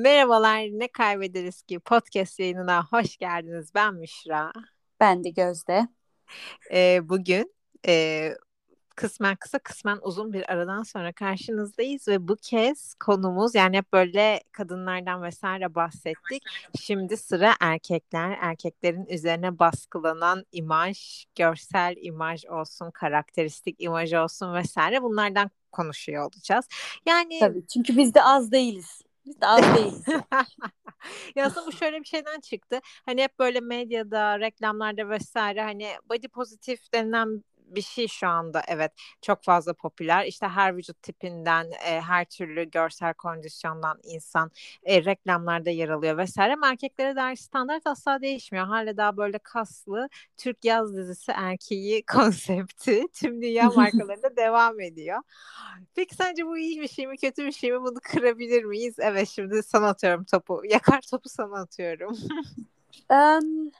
Merhabalar, ne kaybederiz ki podcast yayınına hoş geldiniz. Ben Müşra. Ben de Gözde. Ee, bugün e, kısmen kısa kısmen uzun bir aradan sonra karşınızdayız ve bu kez konumuz yani hep böyle kadınlardan vesaire bahsettik. Şimdi sıra erkekler, erkeklerin üzerine baskılanan imaj, görsel imaj olsun, karakteristik imaj olsun vesaire bunlardan konuşuyor olacağız. Yani Tabii çünkü biz de az değiliz. Biz de az değiliz. ya aslında bu şöyle bir şeyden çıktı. Hani hep böyle medyada, reklamlarda vesaire hani body pozitif denilen bir şey şu anda evet çok fazla popüler. İşte her vücut tipinden, e, her türlü görsel kondisyondan insan e, reklamlarda yer alıyor vesaire. Ama erkeklere dair standart asla değişmiyor. Hala daha böyle kaslı Türk yaz dizisi erkeği konsepti tüm dünya markalarında devam ediyor. Peki sence bu iyi bir şey mi kötü bir şey mi bunu kırabilir miyiz? Evet şimdi sana atıyorum topu. Yakar topu sana atıyorum. um,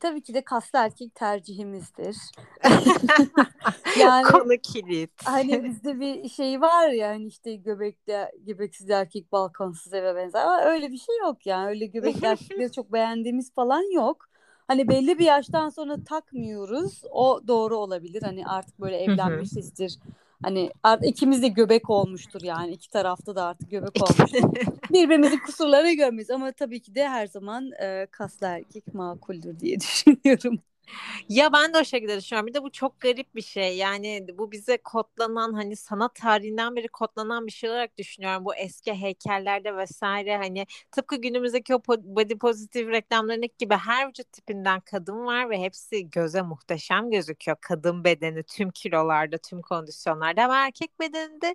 tabii ki de kaslı erkek tercihimizdir. yani konu kilit. Hani bizde bir şey var ya hani işte göbekte göbeksiz erkek balkonsuz eve benzer ama öyle bir şey yok yani. Öyle göbekli erkekleri çok beğendiğimiz falan yok. Hani belli bir yaştan sonra takmıyoruz. O doğru olabilir. Hani artık böyle evlenmişizdir. Hani artık ikimiz de göbek olmuştur yani. iki tarafta da artık göbek olmuş. Birbirimizin kusurlarını görmeyiz ama tabii ki de her zaman e, kaslı erkek makuldür diye düşünüyorum. Ya ben de o şekilde düşünüyorum. Bir de bu çok garip bir şey. Yani bu bize kodlanan hani sanat tarihinden beri kodlanan bir şey olarak düşünüyorum. Bu eski heykellerde vesaire hani tıpkı günümüzdeki o body pozitif reklamlarındaki gibi her vücut tipinden kadın var ve hepsi göze muhteşem gözüküyor. Kadın bedeni tüm kilolarda, tüm kondisyonlarda ama erkek bedeninde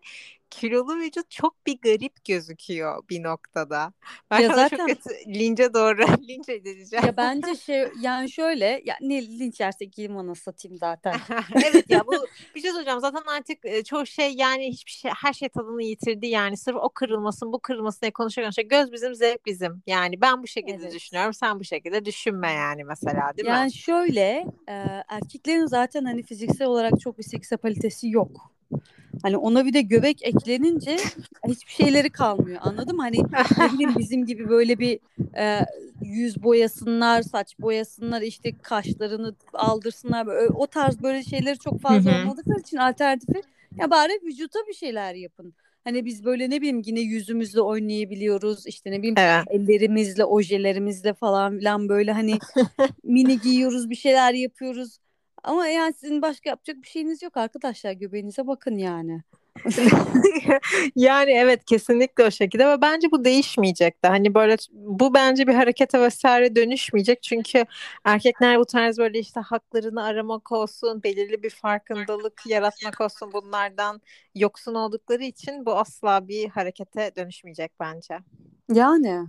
kilolu vücut çok bir garip gözüküyor bir noktada. Ben ya zaten çok kötü lince doğru linç edileceğim. Ya bence şey yani şöyle ya ne linç yersek giyim ona satayım zaten. evet ya bu bir şey söyleyeceğim zaten artık çoğu şey yani hiçbir şey her şey tadını yitirdi yani sırf o kırılmasın bu kırılmasın diye konuşuyor konuşuyor göz bizim zevk bizim yani ben bu şekilde evet. düşünüyorum sen bu şekilde düşünme yani mesela değil yani mi? Yani şöyle e, erkeklerin zaten hani fiziksel olarak çok bir seksapalitesi yok. Hani ona bir de göbek eklenince hiçbir şeyleri kalmıyor. Anladım Hani ne bileyim bizim gibi böyle bir e, yüz boyasınlar, saç boyasınlar, işte kaşlarını aldırsınlar. Böyle, o tarz böyle şeyleri çok fazla olmadıkları için alternatifi ya bari vücuta bir şeyler yapın. Hani biz böyle ne bileyim yine yüzümüzle oynayabiliyoruz. işte ne bileyim evet. ellerimizle, ojelerimizle falan filan böyle hani mini giyiyoruz, bir şeyler yapıyoruz. Ama yani sizin başka yapacak bir şeyiniz yok arkadaşlar. Göbeğinize bakın yani. yani evet kesinlikle o şekilde ve bence bu değişmeyecek de hani böyle bu bence bir harekete vesaire dönüşmeyecek çünkü erkekler bu tarz böyle işte haklarını aramak olsun belirli bir farkındalık yaratmak olsun bunlardan yoksun oldukları için bu asla bir harekete dönüşmeyecek bence. Yani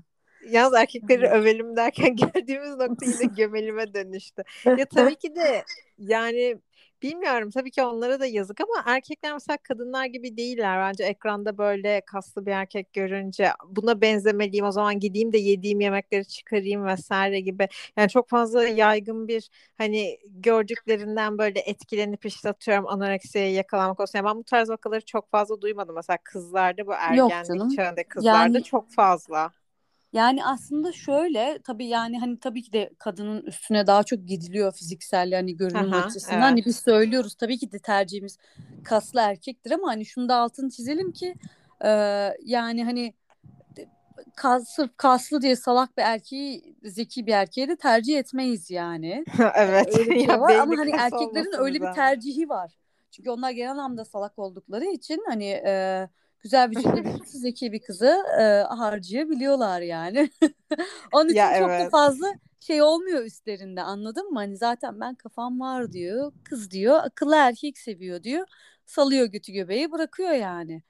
Yalnız erkekleri övelim derken geldiğimiz nokta yine gömelime dönüştü. Ya tabii ki de yani bilmiyorum tabii ki onlara da yazık ama erkekler mesela kadınlar gibi değiller. Bence ekranda böyle kaslı bir erkek görünce buna benzemeliyim o zaman gideyim de yediğim yemekleri çıkarayım vesaire gibi. Yani çok fazla yaygın bir hani gördüklerinden böyle etkilenip işte atıyorum anoreksiye yakalanmak olsun. Yani ben bu tarz vakaları çok fazla duymadım. Mesela kızlarda bu ergenlik çağında kızlarda yani... çok fazla. Yani aslında şöyle tabii yani hani tabii ki de kadının üstüne daha çok gidiliyor fiziksel yani görünüm Aha, açısından. Evet. Hani biz söylüyoruz tabii ki de tercihimiz kaslı erkektir ama hani şunu da altını çizelim ki e, yani hani kas, sırf kaslı diye salak bir erkeği zeki bir erkeğe de tercih etmeyiz yani. evet. Öyle bir şey var ama hani erkeklerin öyle bir tercihi var. Çünkü onlar genel anlamda salak oldukları için hani e, güzel bir kızı, zeki bir kızı e, harcayabiliyorlar yani. Onun için ya, çok evet. da fazla şey olmuyor üstlerinde anladın mı? Hani zaten ben kafam var diyor. Kız diyor akıllı erkek seviyor diyor. Salıyor götü göbeği bırakıyor yani.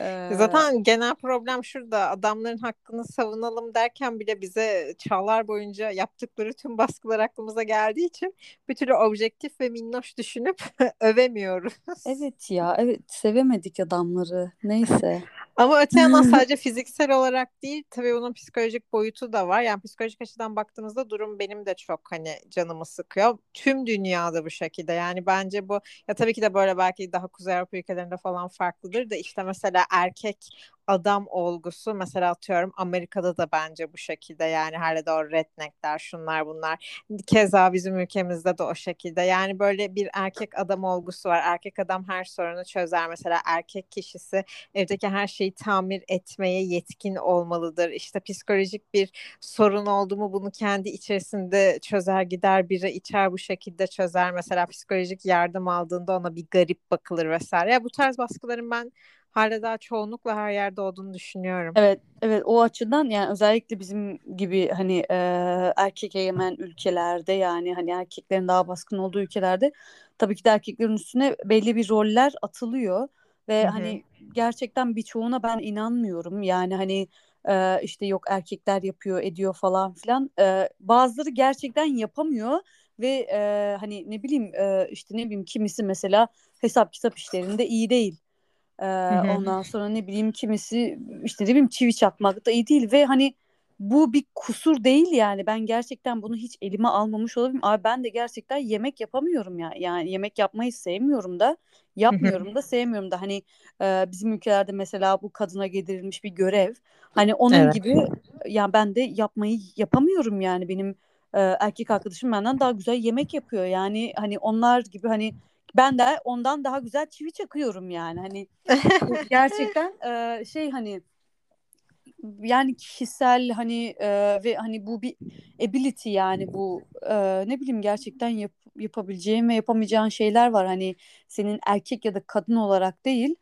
Ee... Zaten genel problem şurada adamların hakkını savunalım derken bile bize çağlar boyunca yaptıkları tüm baskılar aklımıza geldiği için bir türlü objektif ve minnoş düşünüp övemiyoruz. Evet ya evet sevemedik adamları neyse. Ama öte yandan sadece fiziksel olarak değil tabii bunun psikolojik boyutu da var. Yani psikolojik açıdan baktığımızda durum benim de çok hani canımı sıkıyor. Tüm dünyada bu şekilde. Yani bence bu ya tabii ki de böyle belki daha Kuzey Avrupa ülkelerinde falan farklıdır da işte mesela erkek adam olgusu mesela atıyorum Amerika'da da bence bu şekilde yani hala da o redneckler şunlar bunlar. Keza bizim ülkemizde de o şekilde. Yani böyle bir erkek adam olgusu var. Erkek adam her sorunu çözer. Mesela erkek kişisi evdeki her şeyi tamir etmeye yetkin olmalıdır. İşte psikolojik bir sorun oldu mu bunu kendi içerisinde çözer gider biri içer bu şekilde çözer. Mesela psikolojik yardım aldığında ona bir garip bakılır vesaire. Ya bu tarz baskıların ben hala daha çoğunlukla her yerde olduğunu düşünüyorum. Evet, evet o açıdan yani özellikle bizim gibi hani e, erkek egemen ülkelerde yani hani erkeklerin daha baskın olduğu ülkelerde tabii ki de erkeklerin üstüne belli bir roller atılıyor ve Hı-hı. hani gerçekten birçoğuna ben inanmıyorum. Yani hani e, işte yok erkekler yapıyor, ediyor falan filan. E, bazıları gerçekten yapamıyor ve e, hani ne bileyim e, işte ne bileyim kimisi mesela hesap kitap işlerinde iyi değil. Ee, ondan sonra ne bileyim kimisi işte ne bileyim çivi çakmak da iyi değil ve hani bu bir kusur değil yani ben gerçekten bunu hiç elime almamış olabilirim. Abi ben de gerçekten yemek yapamıyorum ya. Yani yemek yapmayı sevmiyorum da yapmıyorum da sevmiyorum da hani e, bizim ülkelerde mesela bu kadına getirilmiş bir görev. Hani onun evet. gibi yani ben de yapmayı yapamıyorum yani benim e, erkek arkadaşım benden daha güzel yemek yapıyor. Yani hani onlar gibi hani ben de ondan daha güzel çivi çakıyorum yani hani gerçekten e, şey hani yani kişisel hani e, ve hani bu bir ability yani bu e, ne bileyim gerçekten yap, yapabileceğin ve yapamayacağın şeyler var hani senin erkek ya da kadın olarak değil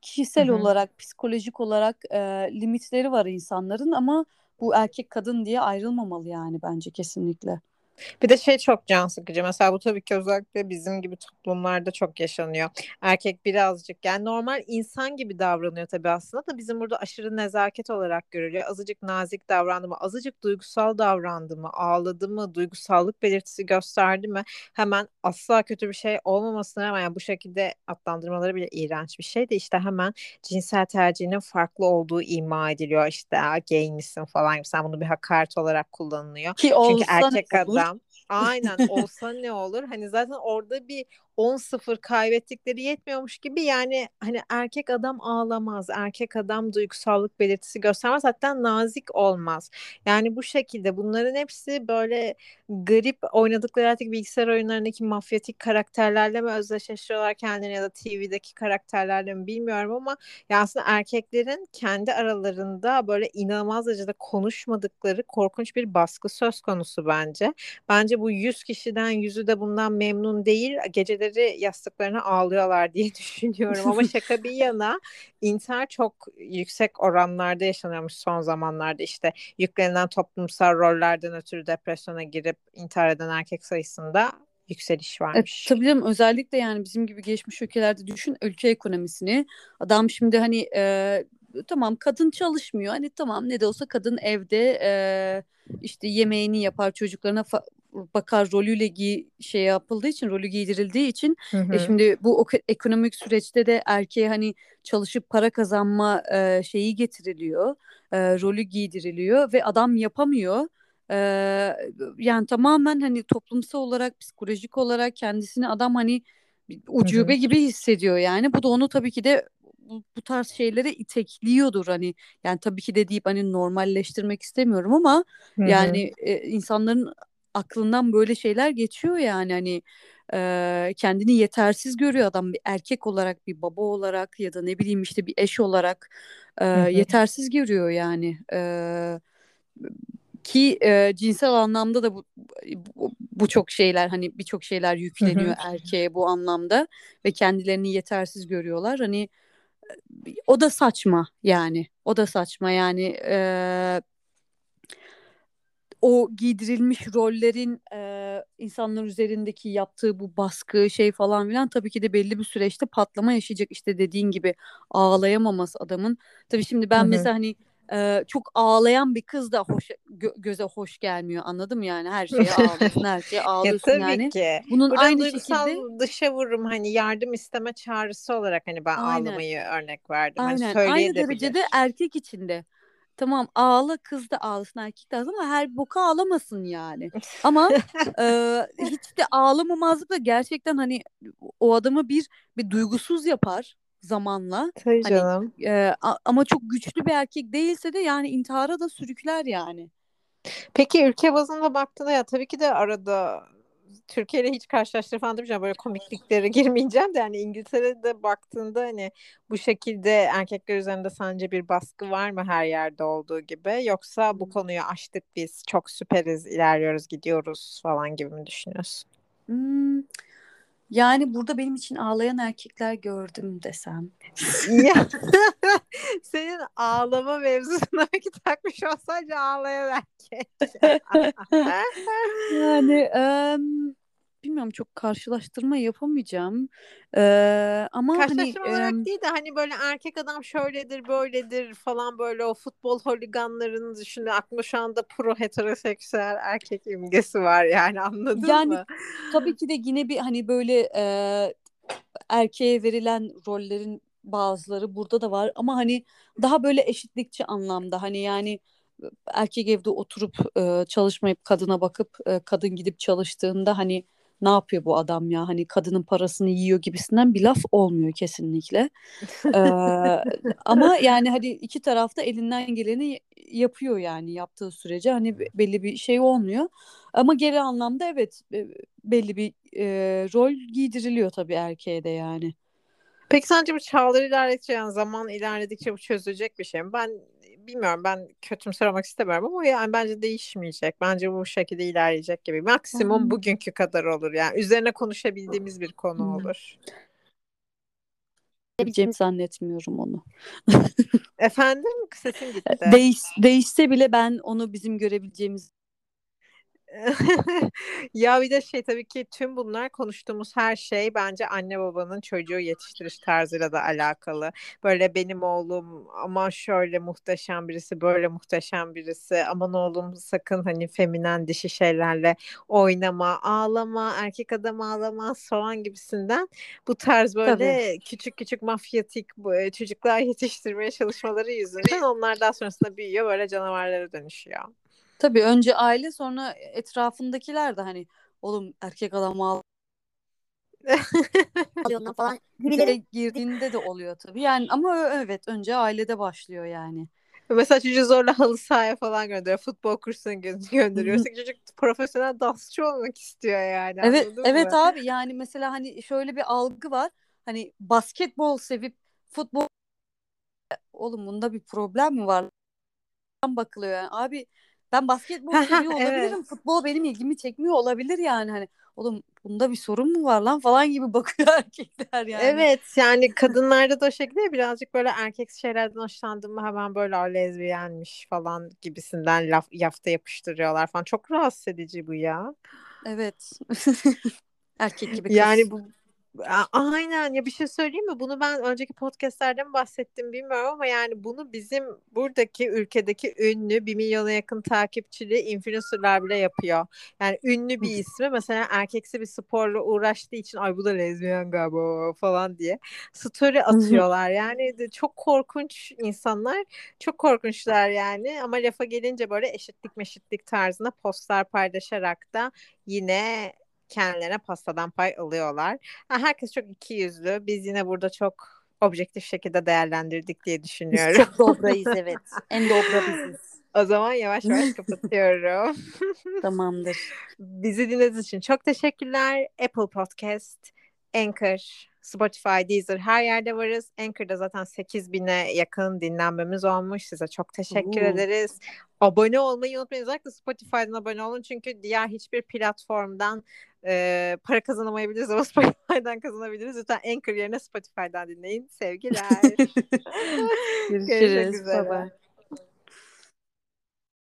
kişisel Hı-hı. olarak psikolojik olarak e, limitleri var insanların ama bu erkek kadın diye ayrılmamalı yani bence kesinlikle. Bir de şey çok can sıkıcı. Mesela bu tabii ki özellikle bizim gibi toplumlarda çok yaşanıyor. Erkek birazcık yani normal insan gibi davranıyor tabii aslında da bizim burada aşırı nezaket olarak görülüyor. Azıcık nazik davrandı mı, azıcık duygusal davrandı mı, ağladı mı, duygusallık belirtisi gösterdi mi hemen asla kötü bir şey olmamasına rağmen yani bu şekilde adlandırmaları bile iğrenç bir şey de işte hemen cinsel tercihinin farklı olduğu ima ediliyor. İşte gay misin falan sen bunu bir hakaret olarak kullanılıyor. Ki Çünkü erkek adam Aynen olsa ne olur? Hani zaten orada bir 10-0 kaybettikleri yetmiyormuş gibi yani hani erkek adam ağlamaz, erkek adam duygusallık belirtisi göstermez hatta nazik olmaz. Yani bu şekilde bunların hepsi böyle garip oynadıkları artık bilgisayar oyunlarındaki mafyatik karakterlerle mi özdeşleştiriyorlar kendilerini ya da TV'deki karakterlerle mi bilmiyorum ama ya aslında erkeklerin kendi aralarında böyle inanılmaz derecede konuşmadıkları korkunç bir baskı söz konusu bence. Bence bu 100 kişiden yüzü de bundan memnun değil. Geceleri geceleri yastıklarına ağlıyorlar diye düşünüyorum. Ama şaka bir yana intihar çok yüksek oranlarda yaşanıyormuş son zamanlarda. İşte yüklenilen toplumsal rollerden ötürü depresyona girip intihar eden erkek sayısında yükseliş varmış. E, tabii canım özellikle yani bizim gibi geçmiş ülkelerde düşün ülke ekonomisini. Adam şimdi hani e, tamam kadın çalışmıyor. Hani tamam ne de olsa kadın evde e, işte yemeğini yapar çocuklarına bakar rolüyle giy şey yapıldığı için rolü giydirildiği için hı hı. E şimdi bu ekonomik süreçte de erkeğe hani çalışıp para kazanma e, şeyi getiriliyor e, rolü giydiriliyor ve adam yapamıyor e, yani tamamen hani toplumsal olarak psikolojik olarak kendisini adam hani ucube hı hı. gibi hissediyor yani bu da onu tabii ki de bu, bu tarz şeylere itekliyordur hani yani tabii ki de deyip hani normalleştirmek istemiyorum ama Hı-hı. yani e, insanların aklından böyle şeyler geçiyor yani hani e, kendini yetersiz görüyor adam bir erkek olarak bir baba olarak ya da ne bileyim işte bir eş olarak e, yetersiz görüyor yani. E, ki e, cinsel anlamda da bu, bu, bu çok şeyler hani birçok şeyler yükleniyor erkeğe bu anlamda ve kendilerini yetersiz görüyorlar. Hani o da saçma yani o da saçma yani e, o giydirilmiş rollerin e, insanlar üzerindeki yaptığı bu baskı şey falan filan tabii ki de belli bir süreçte patlama yaşayacak işte dediğin gibi ağlayamaması adamın. Tabii şimdi ben Hı-hı. mesela hani e, çok ağlayan bir kız da hoş gö- göze hoş gelmiyor anladım yani her şeye ağlıyorsun her şeye ağlıyorsun ya tabii yani. Ki. Bunun Burada aynı şekilde dışa vurum hani yardım isteme çağrısı olarak hani ben Aynen. ağlamayı örnek verdim. Hani Aynen. Hani aynı derecede erkek içinde tamam ağla kız da ağlasın erkek de ağlasın ama her boka ağlamasın yani. Ama e, hiç de ağlamamazlık da gerçekten hani o adamı bir bir duygusuz yapar. zamanla. Tabii Hani canım. e, a- ama çok güçlü bir erkek değilse de yani intihara da sürükler yani. Peki ülke bazında baktığında ya tabii ki de arada Türkiye ile hiç karşılaştırma falan demeyeceğim. Böyle komikliklere girmeyeceğim de yani İngiltere'de baktığında hani bu şekilde erkekler üzerinde sence bir baskı var mı her yerde olduğu gibi? Yoksa bu konuyu aştık biz çok süperiz ilerliyoruz gidiyoruz falan gibi mi düşünüyorsun? Hmm, yani burada benim için ağlayan erkekler gördüm desem. Senin ağlama mevzusuna ki takmış olsaydı ağlayan erkek. Yani em, bilmiyorum çok karşılaştırma yapamayacağım. Ee, ama hani Karşılaştırma olarak em, değil de hani böyle erkek adam şöyledir böyledir falan böyle o futbol holiganlarını düşünün. Aklıma şu anda pro heteroseksüel erkek imgesi var yani anladın yani mı? tabii ki de yine bir hani böyle e, erkeğe verilen rollerin bazıları burada da var ama hani daha böyle eşitlikçi anlamda hani yani erkek evde oturup e, çalışmayıp kadına bakıp e, kadın gidip çalıştığında hani ne yapıyor bu adam ya hani kadının parasını yiyor gibisinden bir laf olmuyor kesinlikle. Ee, ama yani hani iki tarafta elinden geleni yapıyor yani yaptığı sürece hani belli bir şey olmuyor. Ama geri anlamda evet belli bir e, rol giydiriliyor tabii erkeğe de yani. Peki sence bu çağlar ilerledikçe yani zaman ilerledikçe bu çözülecek bir şey mi? Ben bilmiyorum ben kötümser olmak istemiyorum ama yani bence değişmeyecek. Bence bu şekilde ilerleyecek gibi. Maksimum Hmm. bugünkü kadar olur yani. Üzerine konuşabildiğimiz bir konu Hmm. olur. Yapabileceğimi zannetmiyorum onu. Efendim sesin gitti. Değiş, değişse bile ben onu bizim görebileceğimiz Ya bir de şey tabii ki tüm bunlar konuştuğumuz her şey bence anne babanın çocuğu yetiştiriş tarzıyla da alakalı. Böyle benim oğlum aman şöyle muhteşem birisi, böyle muhteşem birisi. Aman oğlum sakın hani feminen dişi şeylerle oynama, ağlama, erkek adam ağlamaz falan gibisinden. Bu tarz tabii. böyle küçük küçük mafyatik e, çocuklar yetiştirmeye çalışmaları yüzünden onlar daha sonrasında büyüyor böyle canavarlara dönüşüyor. Tabii önce aile sonra etrafındakiler de hani oğlum erkek adam ağ- alıyorlar falan diye gibileri girdiğinde de oluyor tabii. Yani ama evet önce ailede başlıyor yani. Mesela çocuğu zorla halı sahaya falan gönderiyor. Futbol kursuna gö- gönderiyorsa çocuk profesyonel dansçı olmak istiyor yani Evet evet mı? abi yani mesela hani şöyle bir algı var. Hani basketbol sevip futbol oğlum bunda bir problem mi var? bakılıyor yani. Abi ben basketbol seviyor evet. olabilirim. Futbol benim ilgimi çekmiyor olabilir yani. Hani oğlum bunda bir sorun mu var lan falan gibi bakıyor erkekler yani. Evet yani kadınlarda da o şekilde birazcık böyle erkek şeylerden hoşlandım mı hemen böyle o lezbiyenmiş falan gibisinden laf yafta yapıştırıyorlar falan. Çok rahatsız edici bu ya. Evet. Erkek gibi kız. Yani bu aynen ya bir şey söyleyeyim mi? Bunu ben önceki podcastlerde mi bahsettim bilmiyorum ama yani bunu bizim buradaki ülkedeki ünlü bir milyona yakın takipçili influencerlar bile yapıyor. Yani ünlü bir ismi mesela erkeksi bir sporla uğraştığı için ay bu da lezbiyen galiba falan diye story atıyorlar. Yani de çok korkunç insanlar. Çok korkunçlar yani ama lafa gelince böyle eşitlik meşitlik tarzında postlar paylaşarak da yine kendilerine pastadan pay alıyorlar. Ha, herkes çok ikiyüzlü. Biz yine burada çok objektif şekilde değerlendirdik diye Biz düşünüyorum. çok dobrayız evet. En dobra biziz. O zaman yavaş yavaş kapatıyorum. Tamamdır. Bizi dinlediğiniz için çok teşekkürler. Apple Podcast, Anchor, Spotify, Deezer her yerde varız. Anchor'da zaten 8000'e yakın dinlenmemiz olmuş. Size çok teşekkür Oo. ederiz. Abone olmayı unutmayın. Özellikle Spotify'dan abone olun. Çünkü diğer hiçbir platformdan e, para kazanamayabiliriz ama Spotify'dan kazanabiliriz. Lütfen Anchor yerine Spotify'dan dinleyin. Sevgiler. Görüşmek Görüşürüz. üzere. Bye bye.